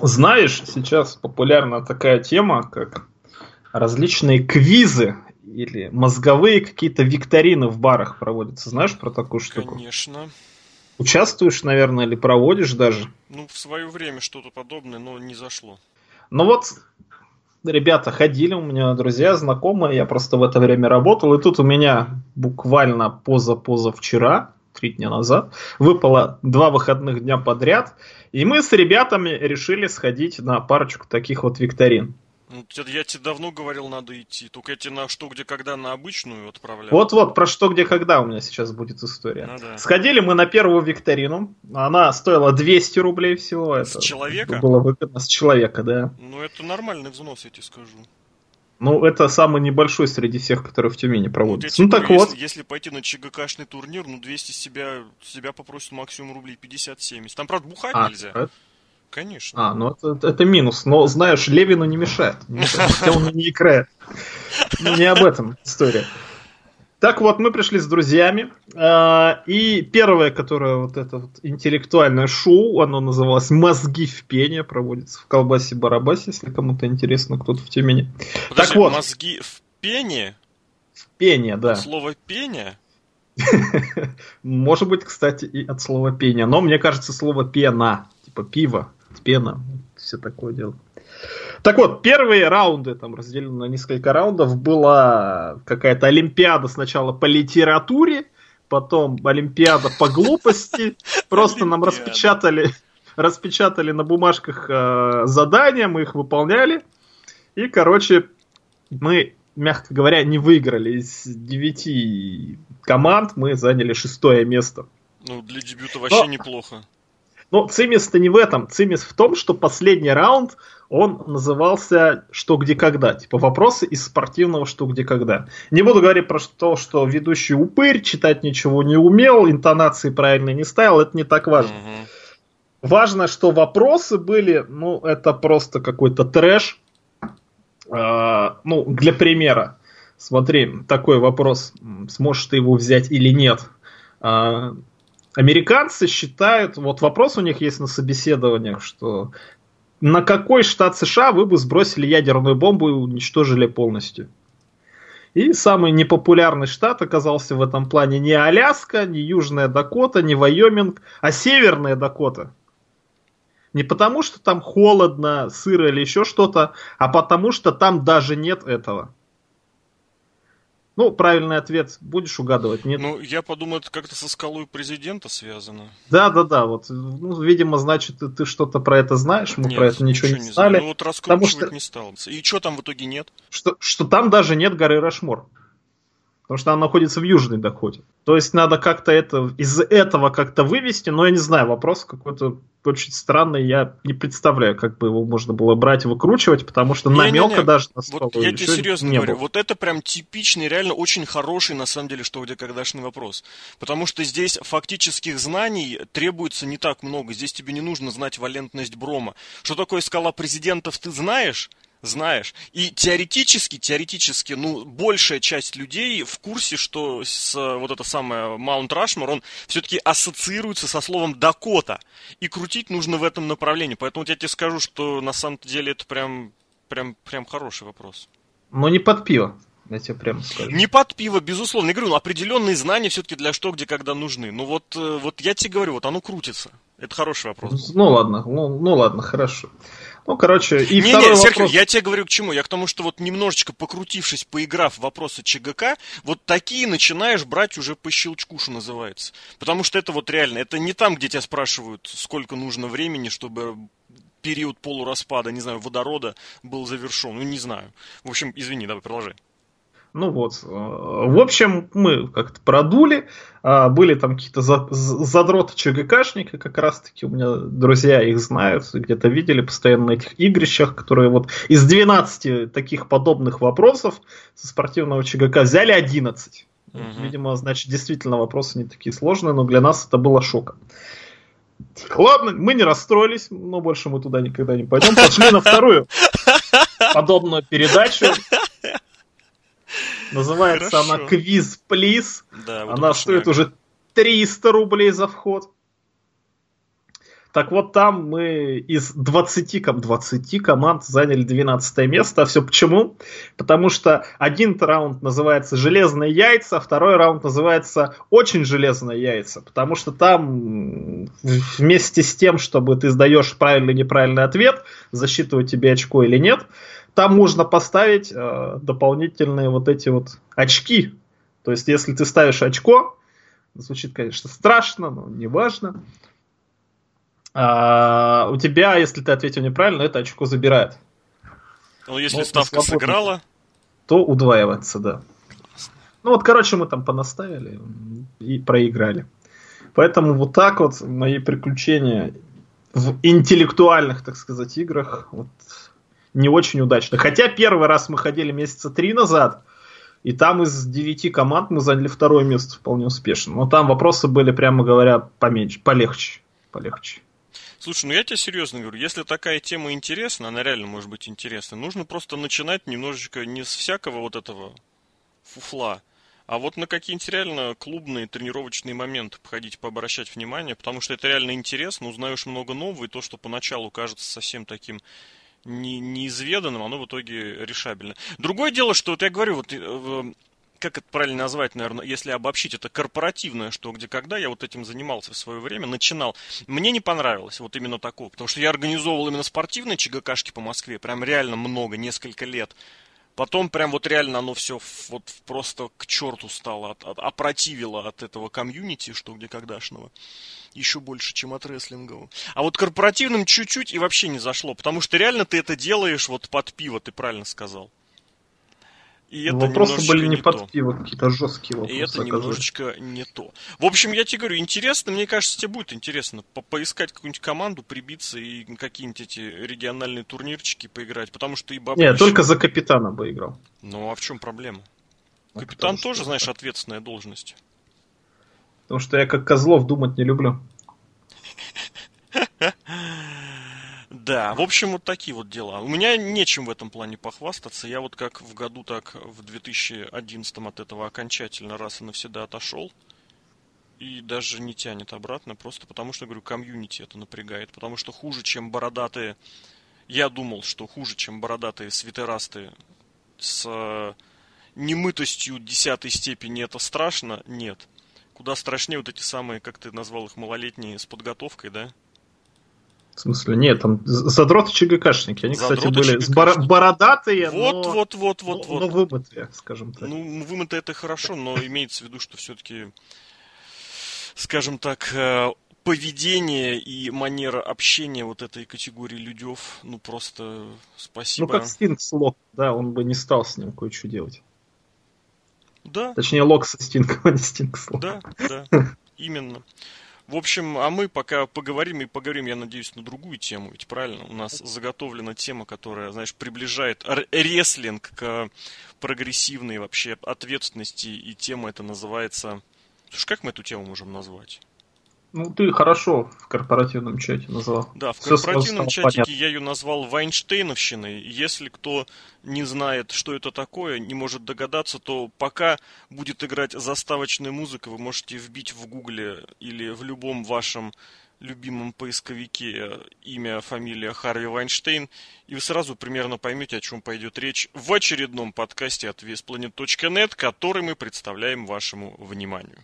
Знаешь, сейчас популярна такая тема, как различные квизы или мозговые какие-то викторины в барах проводятся. Знаешь про такую штуку? Конечно. Участвуешь, наверное, или проводишь даже? Ну, в свое время что-то подобное, но не зашло. Ну вот, ребята ходили, у меня друзья, знакомые, я просто в это время работал, и тут у меня буквально поза-поза-вчера, три дня назад, выпало два выходных дня подряд, и мы с ребятами решили сходить на парочку таких вот викторин. Ну, я тебе давно говорил, надо идти. Только я тебе на что, где, когда на обычную отправлял. Вот-вот, про что, где, когда у меня сейчас будет история. Ну, да. Сходили мы на первую викторину. Она стоила 200 рублей всего. С это человека? Было выгодно. С человека, да. Ну, это нормальный взнос, я тебе скажу. Ну, это самый небольшой среди всех, которые в Тюмени проводятся. Вот ну, так если, вот. Если пойти на ЧГКшный турнир, ну, 200 себя, себя попросят максимум рублей 50-70. Там, правда, бухать а, нельзя. Это... Конечно. А, ну это, это минус. Но, знаешь, Левину не мешает. Хотя он не играет. Ну, не об этом история. Так вот, мы пришли с друзьями, а, и первое, которое вот это вот интеллектуальное шоу, оно называлось «Мозги в пене», проводится в Колбасе-Барабасе, если кому-то интересно, кто-то в Тюмени. Подожди, так вот. «Мозги в пене»? В пене, да. Слово «пене»? Может быть, кстати, и от слова пения, но мне кажется, слово пена, типа пиво пена, все такое дело. Так вот, первые раунды, там разделены на несколько раундов, была какая-то олимпиада сначала по литературе, потом олимпиада по глупости. Просто нам распечатали, распечатали на бумажках э, задания, мы их выполняли. И, короче, мы, мягко говоря, не выиграли. Из девяти команд мы заняли шестое место. Ну, для дебюта вообще Но... неплохо. Но цимис-то не в этом. Цимис в том, что последний раунд, он назывался «Что, где, когда». Типа вопросы из спортивного «Что, где, когда». Не буду говорить про то, что ведущий упырь, читать ничего не умел, интонации правильно не ставил, это не так важно. Важно, что вопросы были, ну, это просто какой-то трэш. А, ну, для примера. Смотри, такой вопрос, сможешь ты его взять или нет. А, Американцы считают, вот вопрос у них есть на собеседованиях, что на какой штат США вы бы сбросили ядерную бомбу и уничтожили полностью? И самый непопулярный штат оказался в этом плане не Аляска, не Южная Дакота, не Вайоминг, а Северная Дакота. Не потому, что там холодно, сыро или еще что-то, а потому, что там даже нет этого. Ну, правильный ответ будешь угадывать, нет? Ну, я подумал, это как-то со скалой президента связано. Да, да, да. Вот, ну, видимо, значит, ты, ты что-то про это знаешь, мы нет, про это ничего, ничего не знали. Ну, вот раскручивать что... не стал. И что там в итоге нет? Что, что там даже нет горы Рашмор. Потому что она находится в Южной Дакоте. То есть надо как-то это из этого как-то вывести, но я не знаю, вопрос какой-то очень странный, я не представляю, как бы его можно было брать и выкручивать, потому что не, намека не, не. даже на Вот я тебе серьезно не говорю, было. вот это прям типичный, реально очень хороший, на самом деле, что где когдашний вопрос. Потому что здесь фактических знаний требуется не так много. Здесь тебе не нужно знать валентность брома. Что такое скала президентов, ты знаешь? Знаешь. И теоретически, теоретически, ну, большая часть людей в курсе, что с, вот это самое Маунт Рашмор, он все-таки ассоциируется со словом Дакота. И крутить нужно в этом направлении. Поэтому я тебе скажу, что на самом деле это прям, прям, прям хороший вопрос. Но не под пиво. Я тебе прямо скажу. Не под пиво, безусловно. Я говорю, ну, определенные знания все-таки для что, где, когда нужны. Ну вот, э, вот я тебе говорю, вот оно крутится. Это хороший вопрос. Ну ладно, ну, ну ладно, хорошо. Ну, короче, и не, второй не, вопрос... я тебе говорю к чему. Я к тому, что вот немножечко покрутившись, поиграв в вопросы ЧГК, вот такие начинаешь брать уже по щелчку, что называется. Потому что это вот реально, это не там, где тебя спрашивают, сколько нужно времени, чтобы период полураспада, не знаю, водорода был завершен. Ну, не знаю. В общем, извини, давай продолжай. Ну вот, э, в общем, мы как-то продули, а, были там какие-то задроты ЧГКшники, как раз-таки у меня друзья их знают, где-то видели постоянно на этих игрищах, которые вот из 12 таких подобных вопросов со спортивного ЧГК взяли 11. Угу. Видимо, значит, действительно вопросы не такие сложные, но для нас это было шоком. Ладно, мы не расстроились, но больше мы туда никогда не пойдем. Пошли на вторую подобную передачу. Называется Хорошо. она Квиз Плиз. Да, она стоит уже 300 рублей за вход. Так вот там мы из 20, 20 команд заняли 12 место. А все почему? Потому что один раунд называется «Железные яйца», второй раунд называется «Очень железные яйца». Потому что там вместе с тем, чтобы ты сдаешь правильный или неправильный ответ, засчитывать тебе очко или нет, там можно поставить э, дополнительные вот эти вот очки. То есть, если ты ставишь очко, звучит, конечно, страшно, но неважно. А, у тебя, если ты ответил неправильно, это очко забирает. Ну, если вот, ставка сыграла... То удваивается, да. Ну вот, короче, мы там понаставили и проиграли. Поэтому вот так вот мои приключения в интеллектуальных, так сказать, играх вот, не очень удачно. Хотя первый раз мы ходили месяца три назад, и там из девяти команд мы заняли второе место вполне успешно. Но там вопросы были, прямо говоря, поменьше, полегче. полегче. Слушай, ну я тебе серьезно говорю, если такая тема интересна, она реально может быть интересна, нужно просто начинать немножечко не с всякого вот этого фуфла, а вот на какие-нибудь реально клубные тренировочные моменты походить, пообращать внимание, потому что это реально интересно, узнаешь много нового, и то, что поначалу кажется совсем таким не, неизведанным, оно в итоге решабельно. Другое дело, что вот я говорю, вот э, как это правильно назвать, наверное, если обобщить, это корпоративное что, где, когда я вот этим занимался в свое время, начинал. Мне не понравилось вот именно такого, потому что я организовывал именно спортивные ЧГКшки по Москве, прям реально много, несколько лет. Потом прям вот реально оно все вот просто к черту стало, от, от, опротивило от этого комьюнити, что где кагдашного. Еще больше, чем от рестлингового. А вот корпоративным чуть-чуть и вообще не зашло, потому что реально ты это делаешь вот под пиво, ты правильно сказал. И это вопросы были не, не под пиво, какие-то жесткие вопросы. И это оказались. немножечко не то. В общем, я тебе говорю, интересно, мне кажется, тебе будет интересно по поискать какую-нибудь команду, прибиться и какие-нибудь эти региональные турнирчики поиграть, потому что и бабы... Нет, еще... только за капитана бы играл. Ну, а в чем проблема? А Капитан тоже, что знаешь, ответственная должность. Потому что я как Козлов думать не люблю. Да, в общем, вот такие вот дела. У меня нечем в этом плане похвастаться. Я вот как в году, так в 2011 от этого окончательно раз и навсегда отошел. И даже не тянет обратно, просто потому что, говорю, комьюнити это напрягает. Потому что хуже, чем бородатые... Я думал, что хуже, чем бородатые свитерасты с э, немытостью десятой степени это страшно. Нет. Куда страшнее вот эти самые, как ты назвал их, малолетние с подготовкой, да? В смысле, нет, там задроты ЧГКшники. Они, задроты кстати, были ЧГКшники. бородатые, вот, но, вот, вот, вот, но, вот. но вымытые, скажем так. Ну, вымытые это хорошо, но имеется в виду, что все-таки, скажем так, э, поведение и манера общения вот этой категории людей, ну просто спасибо. Ну как Стинкс Лок, да, он бы не стал с ним кое-что делать. Да. Точнее, Лок со Стинком, а не Стинкс Лок. Да, да, именно. В общем, а мы пока поговорим и поговорим, я надеюсь, на другую тему. Ведь правильно, у нас заготовлена тема, которая, знаешь, приближает рестлинг к прогрессивной вообще ответственности. И тема это называется... Слушай, как мы эту тему можем назвать? Ну, ты хорошо в корпоративном чате назвал. Да, в Все корпоративном чатике понятно. я ее назвал Вайнштейновщиной. Если кто не знает, что это такое, не может догадаться, то пока будет играть заставочная музыка, вы можете вбить в гугле или в любом вашем любимом поисковике имя, фамилия Харви Вайнштейн, и вы сразу примерно поймете, о чем пойдет речь в очередном подкасте от VSPlanet.net, который мы представляем вашему вниманию.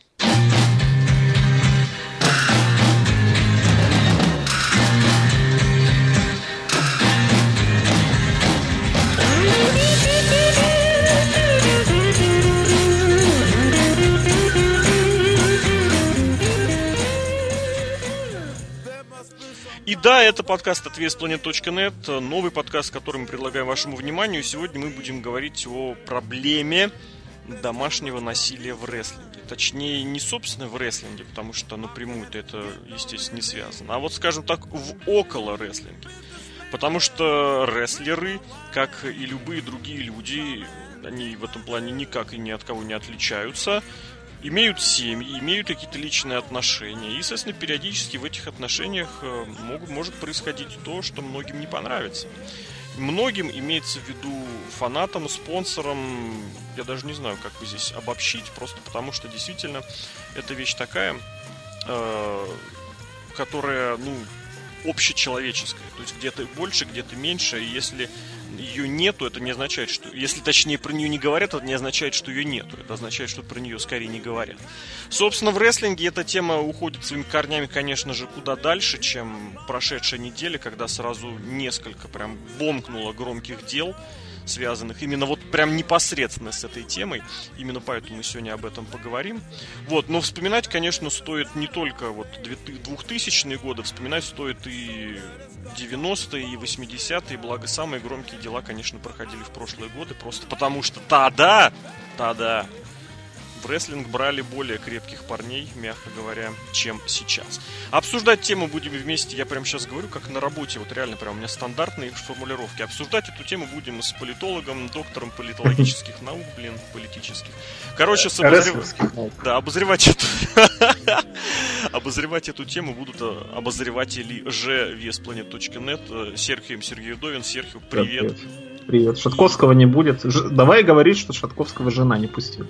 Да, это подкаст от VSPlanet.net, новый подкаст, который мы предлагаем вашему вниманию. Сегодня мы будем говорить о проблеме домашнего насилия в рестлинге. Точнее, не собственно в рестлинге, потому что напрямую это, естественно, не связано. А вот, скажем так, в около рестлинге. Потому что рестлеры, как и любые другие люди, они в этом плане никак и ни от кого не отличаются имеют семьи, имеют какие-то личные отношения. И, соответственно, периодически в этих отношениях э, могут, может происходить то, что многим не понравится. Многим имеется в виду фанатам, спонсорам, я даже не знаю, как бы здесь обобщить, просто потому что действительно эта вещь такая, э, которая, ну, общечеловеческая. То есть где-то больше, где-то меньше. И если ее нету, это не означает, что... Если, точнее, про нее не говорят, это не означает, что ее нету. Это означает, что про нее скорее не говорят. Собственно, в рестлинге эта тема уходит своими корнями, конечно же, куда дальше, чем прошедшая неделя, когда сразу несколько прям бомкнуло громких дел связанных именно вот прям непосредственно с этой темой. Именно поэтому мы сегодня об этом поговорим. Вот, но вспоминать, конечно, стоит не только вот 2000-е годы, вспоминать стоит и 90-е, и 80-е, благо самые громкие дела, конечно, проходили в прошлые годы, просто потому что тогда, тогда в рестлинг брали более крепких парней, мягко говоря, чем сейчас. Обсуждать тему будем вместе, я прямо сейчас говорю, как на работе, вот реально прям у меня стандартные формулировки. Обсуждать эту тему будем с политологом, доктором политологических наук, блин, политических. Короче, с обозрев... Да, обозревать эту... обозревать эту тему будут э, обозреватели же э, Серхием Сергеевдовин. Серхио, привет. Привет. Привет. Шатковского не будет. Ж... Давай говорить, что Шатковского жена не пустила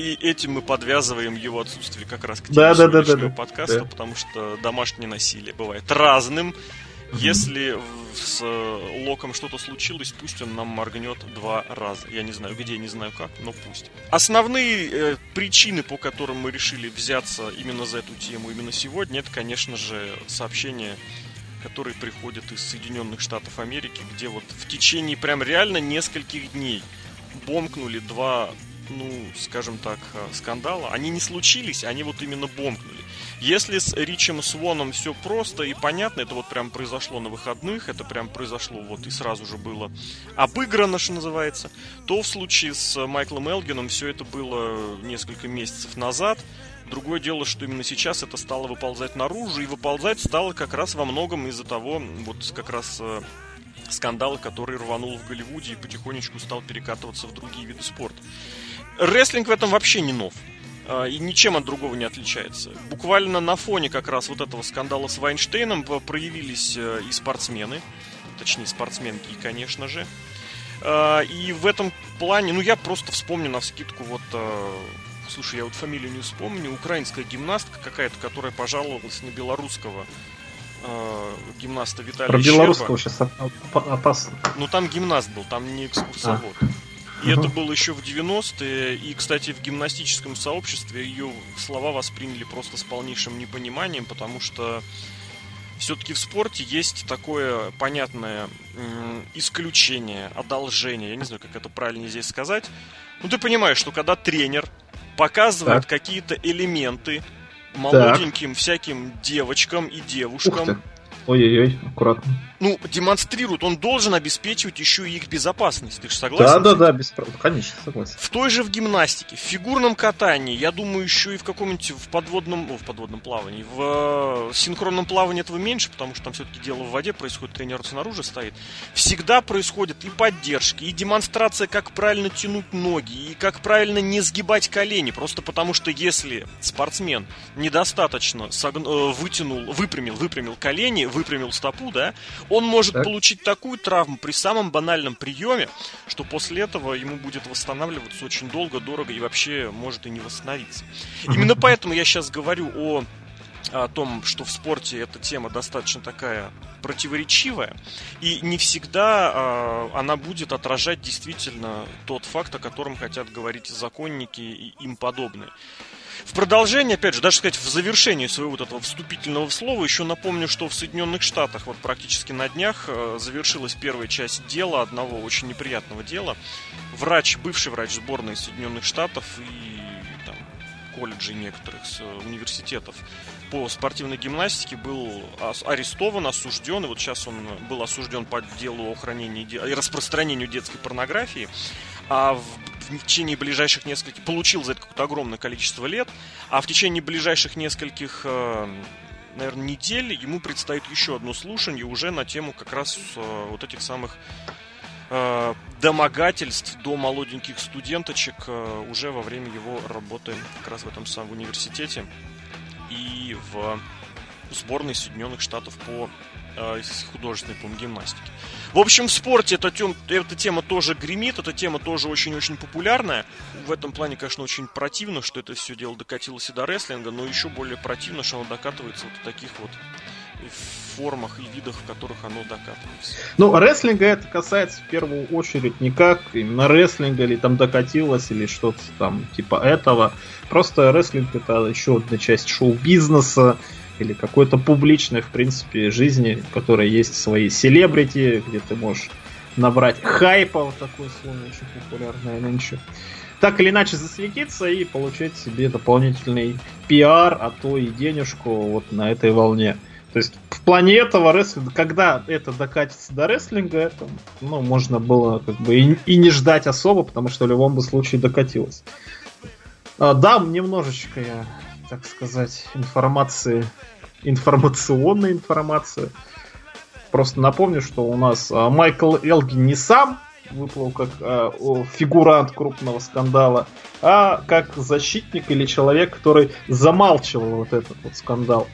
и этим мы подвязываем его отсутствие как раз к теме да, да, да, да, подкаста, да. потому что домашнее насилие бывает разным. Если с Локом что-то случилось, пусть он нам моргнет два раза. Я не знаю где, не знаю как, но пусть. Основные э, причины, по которым мы решили взяться именно за эту тему именно сегодня, это, конечно же, сообщение которые приходят из Соединенных Штатов Америки, где вот в течение прям реально нескольких дней бомкнули два ну, скажем так, э, скандала, они не случились, они вот именно бомкнули. Если с Ричем Своном все просто и понятно, это вот прям произошло на выходных, это прям произошло вот и сразу же было обыграно, что называется, то в случае с Майклом Элгином все это было несколько месяцев назад. Другое дело, что именно сейчас это стало выползать наружу, и выползать стало как раз во многом из-за того, вот как раз э, скандала, который рванул в Голливуде и потихонечку стал перекатываться в другие виды спорта. Рестлинг в этом вообще не нов. А, и ничем от другого не отличается. Буквально на фоне как раз вот этого скандала с Вайнштейном проявились э, и спортсмены, точнее спортсменки, конечно же. А, и в этом плане, ну я просто вспомню на вскидку вот э, слушай, я вот фамилию не вспомню, украинская гимнастка какая-то, которая пожаловалась на белорусского э, гимнаста Виталия Про белорусского сейчас опасно. Ну там гимнаст был, там не экскурсовод. А. И это было еще в 90-е. И, кстати, в гимнастическом сообществе ее слова восприняли просто с полнейшим непониманием, потому что все-таки в спорте есть такое понятное исключение, одолжение. Я не знаю, как это правильно здесь сказать. Ну, ты понимаешь, что когда тренер показывает так. какие-то элементы молоденьким так. всяким девочкам и девушкам, Ой-ой-ой, аккуратно. Ну, демонстрирует, он должен обеспечивать еще и их безопасность. Ты же согласен? Да, да, да, без... конечно, согласен. В той же в гимнастике, в фигурном катании, я думаю, еще и в каком-нибудь в подводном, в подводном плавании, в э, синхронном плавании этого меньше, потому что там все-таки дело в воде происходит, тренер снаружи стоит. Всегда происходит и поддержки, и демонстрация, как правильно тянуть ноги, и как правильно не сгибать колени. Просто потому что если спортсмен недостаточно согн... Э, вытянул, выпрямил, выпрямил колени, выпрямил стопу, да, он может так. получить такую травму при самом банальном приеме, что после этого ему будет восстанавливаться очень долго, дорого и вообще может и не восстановиться. Именно поэтому я сейчас говорю о о том, что в спорте эта тема достаточно такая противоречивая, и не всегда э, она будет отражать действительно тот факт, о котором хотят говорить законники и им подобные. В продолжение, опять же, даже сказать, в завершении своего вот этого вступительного слова, еще напомню, что в Соединенных Штатах вот практически на днях э, завершилась первая часть дела, одного очень неприятного дела. Врач, бывший врач сборной Соединенных Штатов и там, колледжей некоторых э, университетов по спортивной гимнастике был арестован, осужден, и вот сейчас он был осужден по делу о хранении и распространению детской порнографии, а в в течение ближайших нескольких... Получил за это какое-то огромное количество лет, а в течение ближайших нескольких э, наверное, недель ему предстоит еще одно слушание уже на тему как раз э, вот этих самых э, домогательств до молоденьких студенточек уже во время его работы как раз в этом самом университете и в сборной Соединенных Штатов по художественной по гимнастике. В общем, в спорте эта, тем, эта тема тоже гремит, эта тема тоже очень-очень популярная. В этом плане, конечно, очень противно, что это все дело докатилось и до рестлинга, но еще более противно, что оно докатывается вот до таких вот формах и видах, в которых оно докатывается. Ну, рестлинга это касается в первую очередь не как именно рестлинга, или там докатилось, или что-то там типа этого. Просто рестлинг это еще одна часть шоу-бизнеса, или какой-то публичной, в принципе, жизни, в которой есть свои селебрити, где ты можешь набрать хайпа, вот такое слово очень популярное нынче. Так или иначе засветиться и получить себе дополнительный пиар, а то и денежку вот на этой волне. То есть в плане этого рестлинга, когда это докатится до рестлинга, это, ну, можно было как бы и, и не ждать особо, потому что в любом бы случае докатилось. А, да, немножечко я, так сказать, информации, информационной информации. Просто напомню, что у нас а, Майкл Элги не сам выплыл как а, фигурант крупного скандала, а как защитник или человек, который замалчивал вот этот вот скандал.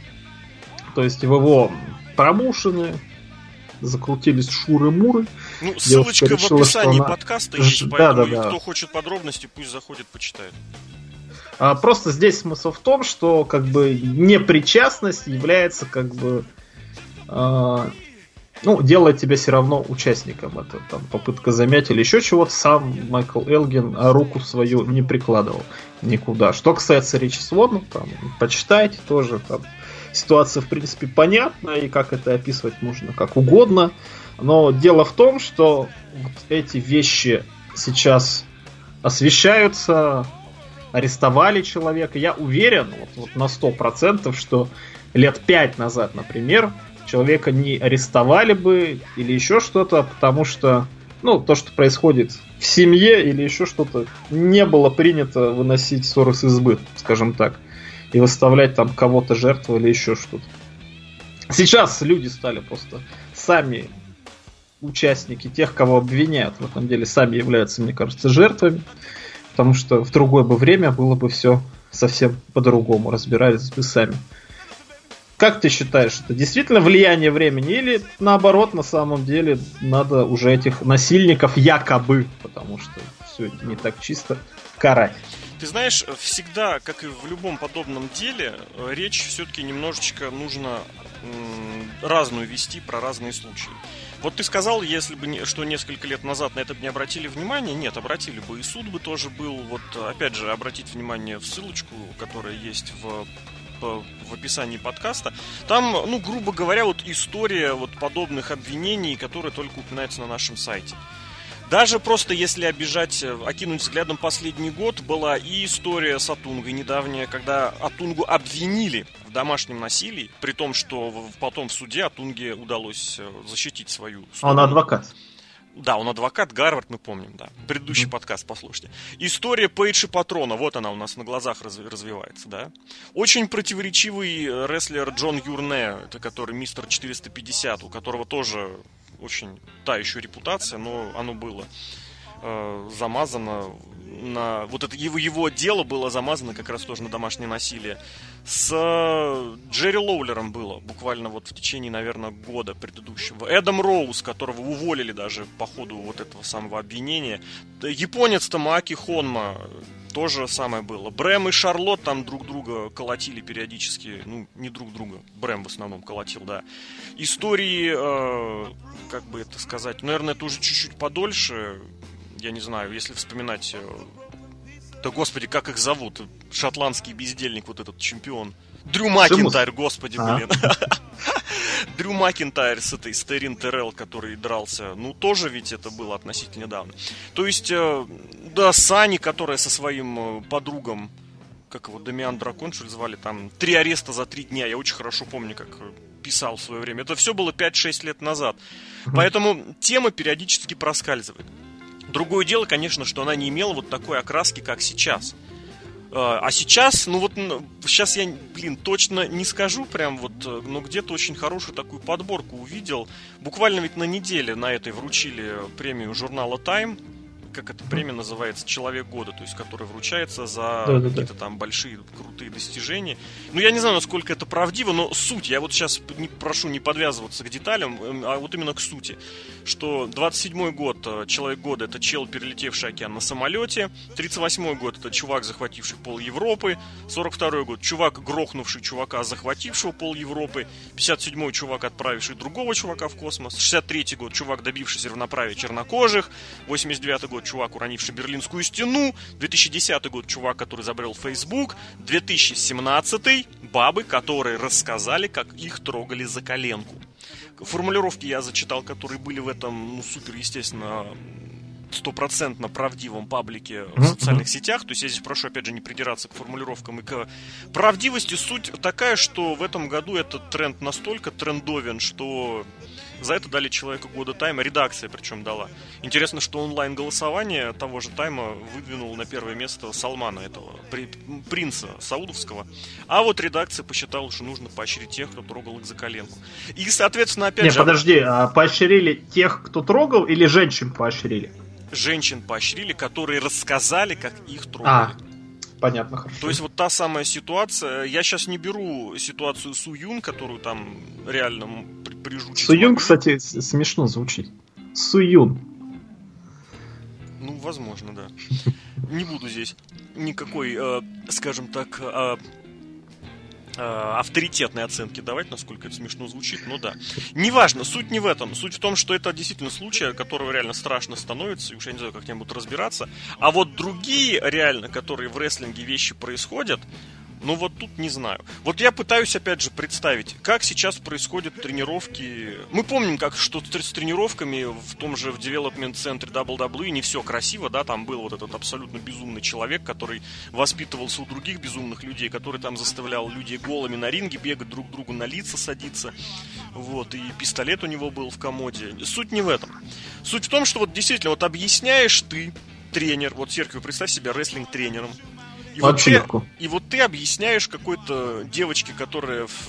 То есть в его промоушены закрутились шуры-муры. Ну, ссылочка решила, в описании она... подкаста есть, да, поэтому да, да. кто хочет подробности, пусть заходит, почитает. А, просто здесь смысл в том, что как бы непричастность является как бы а, ну, делает тебя все равно участником. Это там попытка замять или еще чего-то. Сам Майкл Элгин руку свою не прикладывал никуда. Что касается Ричи Свона, там, почитайте тоже. Там, ситуация, в принципе, понятна, и как это описывать можно как угодно. Но дело в том, что вот эти вещи сейчас освещаются, арестовали человека. Я уверен вот, вот на 100%, что лет пять назад, например, человека не арестовали бы или еще что-то, потому что ну, то, что происходит в семье или еще что-то, не было принято выносить ссоры с избы, скажем так и выставлять там кого-то жертву или еще что-то. Сейчас люди стали просто сами участники тех, кого обвиняют, в этом деле сами являются, мне кажется, жертвами, потому что в другое бы время было бы все совсем по-другому, разбирались бы сами. Как ты считаешь, это действительно влияние времени или наоборот, на самом деле, надо уже этих насильников якобы, потому что все не так чисто, карать? Ты знаешь, всегда, как и в любом подобном деле, речь все-таки немножечко нужно разную вести про разные случаи. Вот ты сказал, если бы что несколько лет назад на это бы не обратили внимание, нет, обратили бы, и суд бы тоже был. Вот опять же, обратить внимание в ссылочку, которая есть в в описании подкаста. Там, ну, грубо говоря, вот история вот подобных обвинений, которые только упоминаются на нашем сайте. Даже просто если обижать, э, окинуть взглядом последний год, была и история с Атунгой недавняя, когда Атунгу обвинили домашнем насилии, при том, что потом в суде Атунге удалось э, защитить свою сторону. Он адвокат. Да, он адвокат, Гарвард, мы помним, да. Предыдущий mm-hmm. подкаст послушайте. История Пейдж и Патрона, вот она у нас на глазах раз, развивается, да. Очень противоречивый э, рестлер Джон Юрне, это который мистер 450, у которого тоже очень та еще репутация, но оно было э, замазано на... Вот это его, его дело было замазано как раз тоже на домашнее насилие. С э, Джерри Лоулером было буквально вот в течение, наверное, года предыдущего. Эдам Роуз, которого уволили даже по ходу вот этого самого обвинения. Японец Тамааки Хонма, то же самое было. Брэм и Шарлот там друг друга колотили периодически. Ну, не друг друга. Брэм в основном колотил, да. Истории, э, как бы это сказать, наверное, это уже чуть-чуть подольше. Я не знаю, если вспоминать... Э, да, господи, как их зовут? Шотландский бездельник, вот этот чемпион. Дрю Макинтайр, господи, а? блин. Дрю Макинтайр с этой Стерин Террell, который дрался, ну, тоже ведь это было относительно недавно. То есть, э, да, Сани, которая со своим э, подругом, как его, Дамиан Дракон, что ли, звали, там, три ареста за три дня, я очень хорошо помню, как э, писал в свое время. Это все было 5-6 лет назад. Поэтому тема периодически проскальзывает. Другое дело, конечно, что она не имела вот такой окраски, как сейчас. А, а сейчас, ну вот, сейчас я, блин, точно не скажу прям вот, э, но где-то очень хорошую такую подборку увидел. Буквально ведь на неделе на этой вручили премию журнала Time, как эта премия называется, Человек года, то есть который вручается за да, какие-то да. там большие крутые достижения. Ну, я не знаю, насколько это правдиво, но суть, я вот сейчас не, прошу не подвязываться к деталям, эм, а вот именно к сути, что 27-й год э, Человек года это чел, перелетевший океан на самолете, 38-й год это чувак, захвативший пол Европы, 42-й год чувак, грохнувший чувака, захватившего пол Европы, 57-й чувак, отправивший другого чувака в космос, 63-й год чувак, добившийся равноправия чернокожих, 89 год чувак, уронивший Берлинскую стену, 2010 год чувак, который изобрел Facebook, 2017 бабы, которые рассказали, как их трогали за коленку. Формулировки я зачитал, которые были в этом, ну, супер, естественно, стопроцентно правдивом паблике в социальных сетях. То есть я здесь прошу, опять же, не придираться к формулировкам и к правдивости. Суть такая, что в этом году этот тренд настолько трендовен, что за это дали человеку года тайма, редакция причем дала. Интересно, что онлайн-голосование того же тайма выдвинул на первое место Салмана, этого при, принца саудовского. А вот редакция посчитала, что нужно поощрить тех, кто трогал их за коленку. И, соответственно, опять Не, же... подожди, а поощрили тех, кто трогал, или женщин поощрили? Женщин поощрили, которые рассказали, как их трогали. А, понятно, хорошо. То есть вот та самая ситуация, я сейчас не беру ситуацию Су Юн, которую там реально прижучить. Суюн, могли. кстати, смешно звучит. Суюн. Ну, возможно, да. Не буду здесь никакой, э, скажем так, э, э, авторитетной оценки давать, насколько это смешно звучит, но да. Неважно, суть не в этом. Суть в том, что это действительно случай, которого реально страшно становится, и уж я не знаю, как нибудь разбираться. А вот другие реально, которые в рестлинге вещи происходят, ну вот тут не знаю. Вот я пытаюсь опять же представить, как сейчас происходят тренировки. Мы помним, как что с тренировками в том же в девелопмент центре WWE не все красиво, да, там был вот этот абсолютно безумный человек, который воспитывался у других безумных людей, который там заставлял людей голыми на ринге бегать друг другу на лица садиться. Вот, и пистолет у него был в комоде. Суть не в этом. Суть в том, что вот действительно вот объясняешь ты, тренер, вот Серхио, представь себя рестлинг-тренером, и Вообще вот легко. Ты, и вот ты объясняешь какой-то девочке, которая в...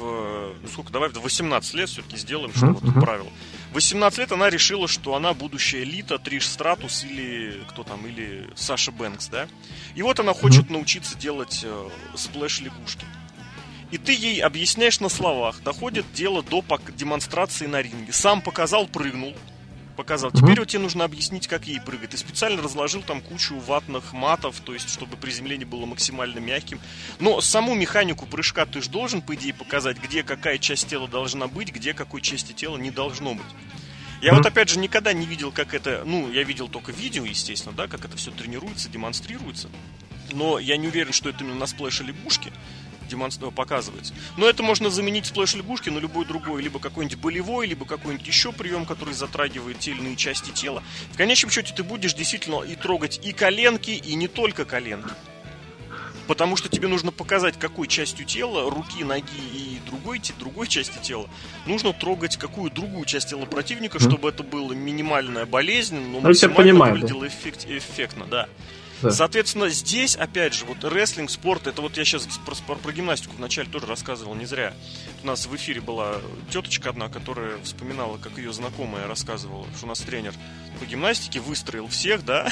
Ну, сколько, давай, в 18 лет все-таки сделаем, что uh-huh, вот правило. 18 лет она решила, что она будущая элита, Триш Стратус или кто там, или Саша Бэнкс, да? И вот она хочет uh-huh. научиться делать э, сплэш-лягушки. И ты ей объясняешь на словах. Доходит дело до демонстрации на ринге. Сам показал, прыгнул показал. Теперь mm-hmm. вот тебе нужно объяснить, как ей прыгать. Ты специально разложил там кучу ватных матов, то есть, чтобы приземление было максимально мягким. Но саму механику прыжка ты же должен, по идее, показать, где какая часть тела должна быть, где какой части тела не должно быть. Я mm-hmm. вот опять же никогда не видел, как это, ну, я видел только видео, естественно, да, как это все тренируется, демонстрируется. Но я не уверен, что это именно на splash е лягушки демонстр... показывается. Но это можно заменить splash лягушки на любой другой, либо какой-нибудь болевой, либо какой-нибудь еще прием, который затрагивает те или иные части тела. В конечном счете ты будешь действительно и трогать и коленки, и не только коленки. Потому что тебе нужно показать, какой частью тела, руки, ноги и другой, другой части тела, нужно трогать какую другую часть тела противника, mm-hmm. чтобы это была минимальная болезнь, но ну, максимально выглядело да. эффект, эффектно, да. Да. Соответственно, здесь, опять же, вот рестлинг, спорт, это вот я сейчас про, про, про гимнастику вначале тоже рассказывал, не зря. У нас в эфире была теточка одна, которая вспоминала, как ее знакомая рассказывала, что у нас тренер по гимнастике выстроил всех, да,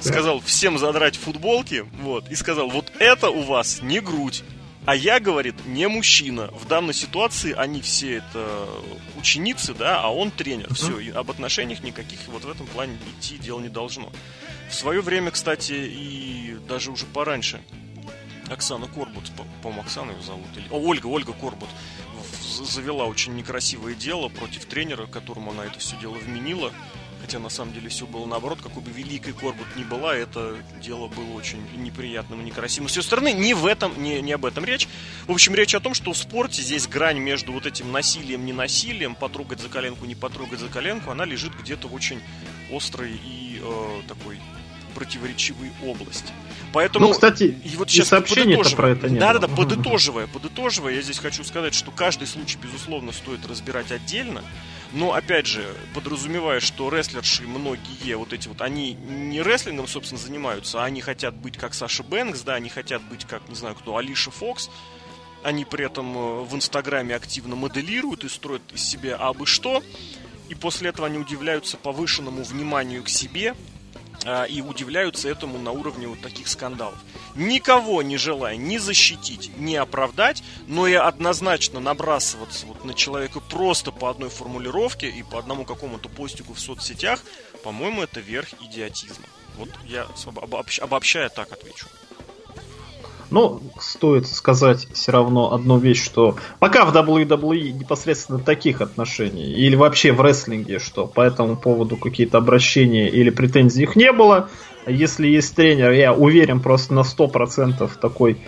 сказал всем задрать футболки, вот, и сказал, вот это у вас не грудь, а я, говорит, не мужчина. В данной ситуации они все это ученицы, да, а он тренер. Все, и об отношениях никаких вот в этом плане идти дело не должно. В свое время, кстати, и даже уже пораньше, Оксана Корбут, по-моему, Оксана ее зовут, или... О, Ольга, Ольга Корбут, завела очень некрасивое дело против тренера, которому она это все дело вменила. Хотя на самом деле все было наоборот, какой бы великой Корбут ни была, это дело было очень неприятным и некрасивым. С ее стороны, не в этом, не, не об этом речь. В общем, речь о том, что в спорте здесь грань между вот этим насилием, не насилием, потрогать за коленку, не потрогать за коленку, она лежит где-то в очень острой и э, такой противоречивой области. Поэтому, ну, кстати, и вот сейчас сообщения про это нет. Да-да-да, подытоживая, подытоживая, я здесь хочу сказать, что каждый случай, безусловно, стоит разбирать отдельно. Но, опять же, подразумевая, что рестлерши многие, вот эти вот, они не рестлингом, собственно, занимаются, а они хотят быть как Саша Бэнкс, да, они хотят быть как, не знаю кто, Алиша Фокс, они при этом э, в Инстаграме активно моделируют и строят из себя абы что, и после этого они удивляются повышенному вниманию к себе, а, и удивляются этому на уровне вот таких скандалов. Никого не желая ни защитить, ни оправдать, но и однозначно набрасываться вот на человека просто по одной формулировке и по одному какому-то постику в соцсетях, по-моему, это верх идиотизма. Вот я обобщая так отвечу. Но стоит сказать все равно одну вещь, что пока в WWE непосредственно таких отношений, или вообще в рестлинге, что по этому поводу какие-то обращения или претензий их не было, если есть тренер, я уверен просто на 100% такой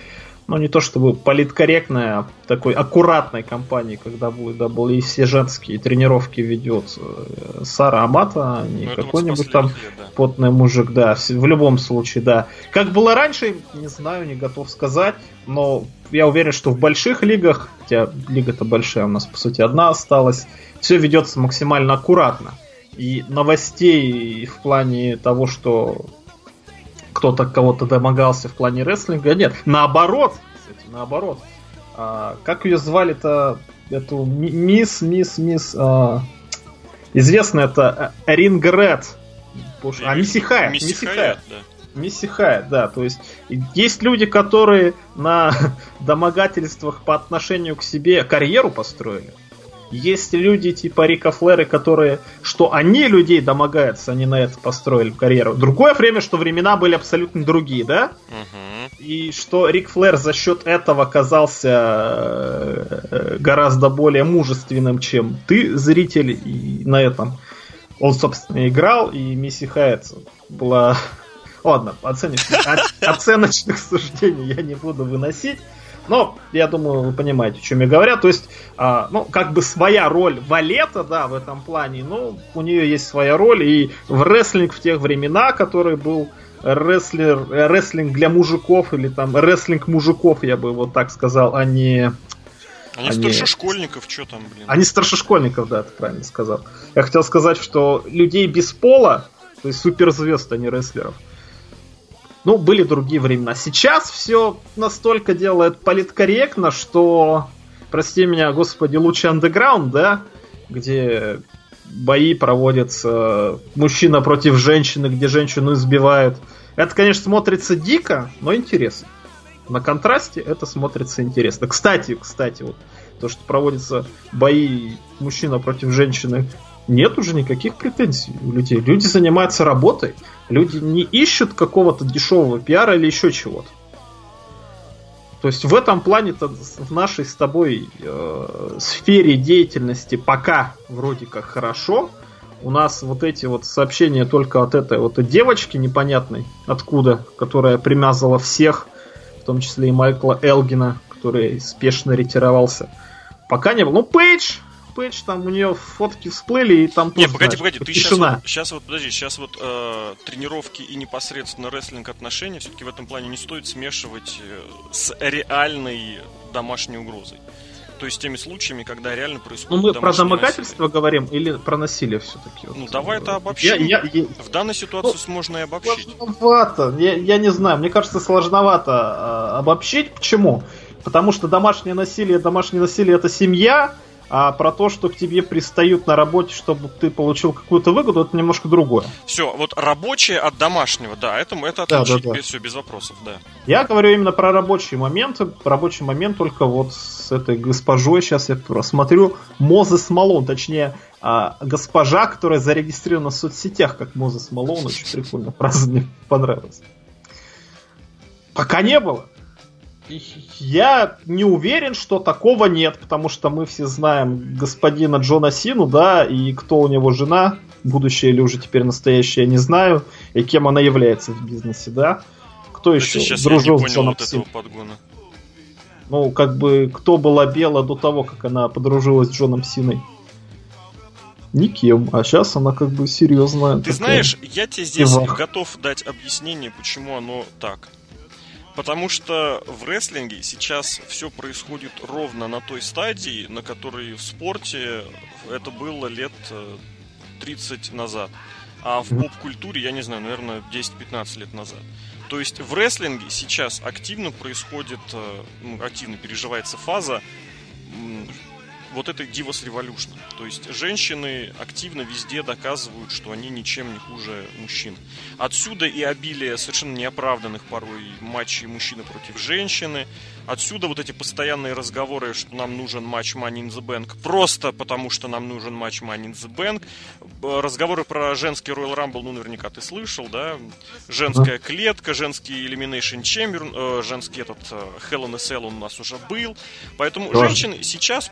ну, не то чтобы политкорректная, а такой аккуратной компании, когда WWE все женские тренировки ведет э, Сара Амата, а не ну, какой-нибудь там лет, да. потный мужик, да, в любом случае, да. Как было раньше, не знаю, не готов сказать, но я уверен, что в больших лигах, хотя лига-то большая, у нас, по сути, одна осталась, все ведется максимально аккуратно. И новостей в плане того, что кто-то кого-то домогался в плане рестлинга. Нет, наоборот, кстати, наоборот. А, как ее звали-то, эту мисс, мисс, мисс... А, известно это Ринг Ред. А, Мисси Хайт. Мисси Хайт, да. Мисси Хайт, да. То есть есть люди, которые на домогательствах по отношению к себе карьеру построили. Есть люди типа Рика Флера, которые, что они людей домогаются, они на это построили карьеру. Другое время, что времена были абсолютно другие, да? Угу. И что Рик Флэр за счет этого оказался э, гораздо более мужественным, чем ты, зритель, и на этом он, собственно, играл, и Мисси Хайт была... Ладно, оценочных, оценочных суждений я не буду выносить. Но я думаю, вы понимаете, о чем я говорю. То есть, а, ну, как бы своя роль Валета, да, в этом плане, ну, у нее есть своя роль. И в рестлинг в тех времена, который был рестлер, рестлинг для мужиков, или там рестлинг мужиков, я бы вот так сказал, а не... Они, они старшешкольников, что там, блин? Они старшешкольников, да, ты правильно сказал. Я хотел сказать, что людей без пола, то есть суперзвезд, а не рестлеров, ну, были другие времена. Сейчас все настолько делает политкорректно, что, прости меня, господи, лучше андеграунд, да, где бои проводятся мужчина против женщины, где женщину избивают. Это, конечно, смотрится дико, но интересно. На контрасте это смотрится интересно. Кстати, кстати, вот то, что проводятся бои мужчина против женщины нет уже никаких претензий у людей. Люди занимаются работой. Люди не ищут какого-то дешевого пиара или еще чего-то. То есть в этом плане-то в нашей с тобой э, сфере деятельности пока вроде как хорошо. У нас вот эти вот сообщения только от этой вот девочки непонятной, откуда, которая примязала всех, в том числе и Майкла Элгина, который спешно ретировался. Пока не было. Ну, Пейдж, Пейдж, там у нее фотки всплыли, и там Не, погоди, знаешь, погоди, ты сейчас вот, сейчас вот, подожди, сейчас вот э, тренировки и непосредственно рестлинг отношения все-таки в этом плане не стоит смешивать э, с реальной домашней угрозой. То есть теми случаями, когда реально происходит. Ну мы про домогательство насилие. говорим или про насилие все-таки? Ну вот, давай это обобщим. Я, я, я... В данной ситуации ну, можно и обобщить. Сложновато. Я, я не знаю. Мне кажется, сложновато э, обобщить. Почему? Потому что домашнее насилие, домашнее насилие это семья, а про то, что к тебе пристают на работе, чтобы ты получил какую-то выгоду, это немножко другое. Все, вот рабочее от домашнего, да, это, это отличить, да, да, да. Без, все, без вопросов, да. Я говорю именно про рабочие моменты. Рабочий момент только вот с этой госпожой, сейчас я просмотрю, Мозес Малон, точнее, а, госпожа, которая зарегистрирована в соцсетях как Мозес Малон, очень прикольно, фраза мне понравилась. Пока не было. Я не уверен, что такого нет, потому что мы все знаем господина Джона Сину, да, и кто у него жена, будущая или уже теперь настоящая, я не знаю, и кем она является в бизнесе, да. Кто еще сейчас дружил с Джоном вот Сином? Подгона. Ну, как бы, кто была Бела до того, как она подружилась с Джоном Синой? Никем, а сейчас она как бы серьезная. Ты такая. знаешь, я тебе здесь Ивах. готов дать объяснение, почему оно так. Потому что в рестлинге сейчас все происходит ровно на той стадии, на которой в спорте это было лет 30 э, назад. А в поп-культуре, я не знаю, наверное, 10-15 лет назад. То есть в рестлинге сейчас активно происходит, э, ну, активно переживается фаза вот этой Divas Revolution. То есть женщины активно везде доказывают, что они ничем не хуже мужчин. Отсюда и обилие совершенно неоправданных порой матчей мужчины против женщины. Отсюда вот эти постоянные разговоры, что нам нужен матч Money in the Bank просто потому, что нам нужен матч Money in the Bank. Разговоры про женский Royal Rumble, ну, наверняка ты слышал, да? Женская клетка, женский Elimination Chamber, э, женский этот э, Hell in a Cell он у нас уже был. Поэтому да. женщины сейчас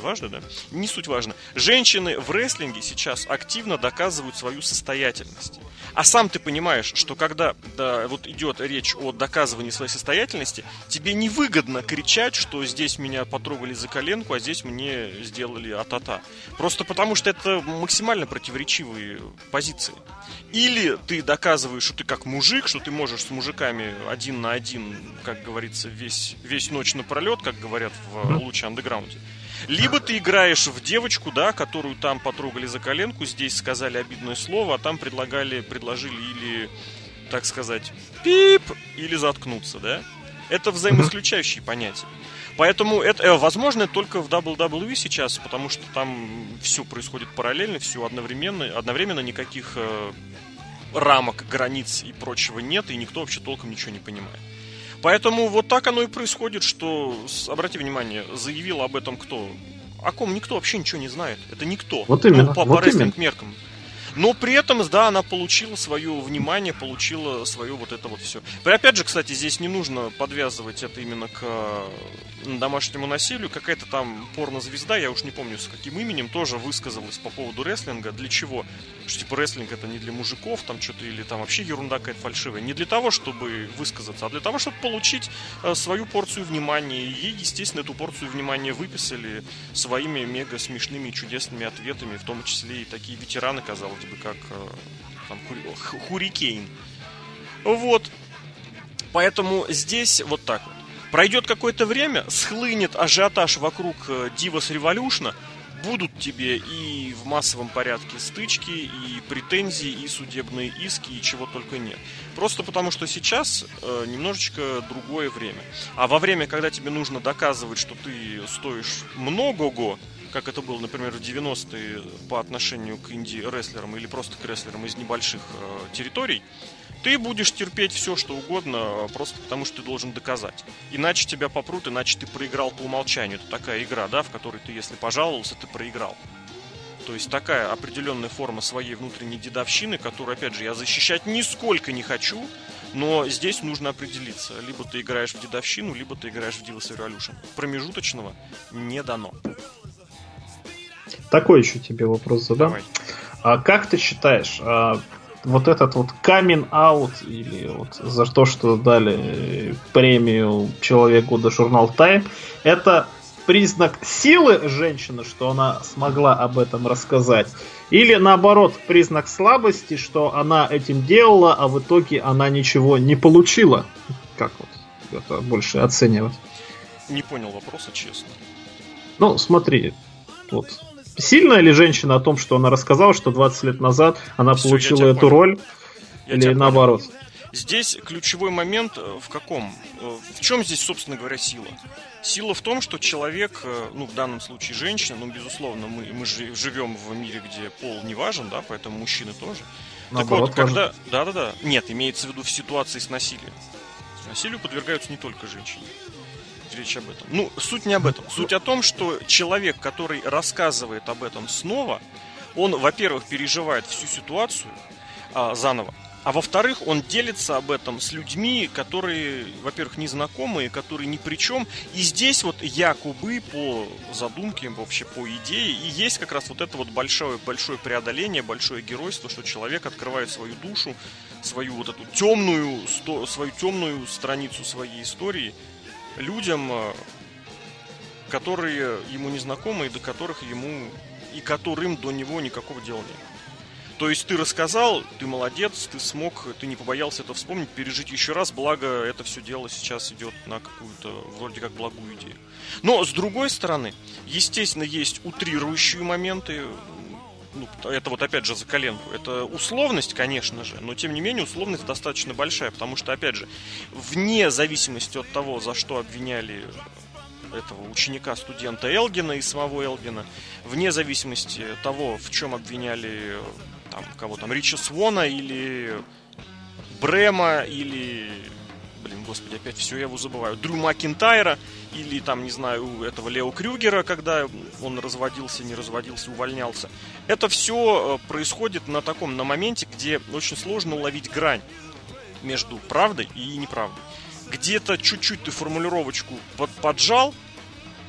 Важно, да? Не суть важно. Женщины в рестлинге сейчас активно доказывают свою состоятельность. А сам ты понимаешь, что когда да, вот идет речь о доказывании своей состоятельности, тебе невыгодно кричать, что здесь меня потрогали за коленку, а здесь мне сделали а-та-та. Просто потому, что это максимально противоречивые позиции. Или ты доказываешь, что ты как мужик, что ты можешь с мужиками один на один, как говорится, весь, весь ночь напролет, как говорят в луче андеграунде. Либо ты играешь в девочку, да, которую там потрогали за коленку, здесь сказали обидное слово, а там предлагали, предложили или, так сказать, пип, или заткнуться, да? Это взаимоисключающие понятия. Поэтому это, э, возможно, только в WWE сейчас, потому что там все происходит параллельно, все одновременно, одновременно никаких э, рамок, границ и прочего нет, и никто вообще толком ничего не понимает. Поэтому вот так оно и происходит, что, обрати внимание, заявил об этом кто? О ком никто вообще ничего не знает. Это никто. Вот именно. Ну, по, вот по рестлинг меркам. Но при этом, да, она получила свое внимание, получила свое вот это вот все. И опять же, кстати, здесь не нужно подвязывать это именно к домашнему насилию. Какая-то там порнозвезда, я уж не помню с каким именем, тоже высказалась по поводу рестлинга. Для чего? Что типа рестлинг это не для мужиков, там что-то или там вообще ерунда какая-то фальшивая. Не для того, чтобы высказаться, а для того, чтобы получить э, свою порцию внимания. И ей, естественно, эту порцию внимания выписали своими мега смешными и чудесными ответами, в том числе и такие ветераны, казалось бы, как э, там, Хурикейн. Вот. Поэтому здесь вот так вот. Пройдет какое-то время, схлынет ажиотаж вокруг Divas э, Revolution, будут тебе и в массовом порядке стычки, и претензии, и судебные иски, и чего только нет. Просто потому, что сейчас э, немножечко другое время. А во время, когда тебе нужно доказывать, что ты стоишь много-го, как это было, например, в 90-е по отношению к инди-рестлерам или просто к рестлерам из небольших э, территорий, ты будешь терпеть все, что угодно, просто потому что ты должен доказать. Иначе тебя попрут, иначе ты проиграл по умолчанию. Это такая игра, да, в которой ты, если пожаловался, ты проиграл. То есть такая определенная форма своей внутренней дедовщины, которую, опять же, я защищать нисколько не хочу, но здесь нужно определиться. Либо ты играешь в дедовщину, либо ты играешь в Divas Revolution. Промежуточного не дано. Такой еще тебе вопрос задам. Давай. А как ты считаешь, а, вот этот вот камин аут или вот за то, что дали премию Человек года журнал Time, это признак силы женщины, что она смогла об этом рассказать, или наоборот признак слабости, что она этим делала, а в итоге она ничего не получила? Как вот это больше оценивать? Не понял вопроса, честно. Ну, смотри, вот сильная ли женщина о том, что она рассказала, что 20 лет назад она Все, получила эту понял. роль? Я или наоборот? Понял. Здесь ключевой момент э, в каком? Э, в чем здесь, собственно говоря, сила? Сила в том, что человек, э, ну, в данном случае женщина, ну, безусловно, мы, мы живем в мире, где пол не важен, да, поэтому мужчины тоже. Наоборот, так вот, когда... Да-да-да. Нет, имеется в виду в ситуации с насилием. Насилию подвергаются не только женщины речь об этом. Ну, суть не об этом. Суть о том, что человек, который рассказывает об этом снова, он, во-первых, переживает всю ситуацию а, заново, а во-вторых, он делится об этом с людьми, которые, во-первых, незнакомые, которые ни при чем. И здесь вот якобы по задумке, вообще по идее, и есть как раз вот это вот большое, большое преодоление, большое геройство, что человек открывает свою душу, свою вот эту темную, свою темную страницу своей истории – людям, э, которые ему не знакомы и до которых ему и которым до него никакого дела нет. То есть ты рассказал, ты молодец, ты смог, ты не побоялся это вспомнить, пережить еще раз, благо это все дело сейчас идет на какую-то вроде как благую идею. Но с другой стороны, естественно, есть утрирующие моменты, ну, это вот опять же за коленку. Это условность, конечно же, но тем не менее условность достаточно большая, потому что, опять же, вне зависимости от того, за что обвиняли этого ученика-студента Элгина и самого Элгина, вне зависимости того, в чем обвиняли там, кого там, Рича Свона или Брема или господи, опять все я его забываю, Дрю Макинтайра или там, не знаю, этого Лео Крюгера, когда он разводился, не разводился, увольнялся. Это все э, происходит на таком, на моменте, где очень сложно уловить грань между правдой и неправдой. Где-то чуть-чуть ты формулировочку под, поджал,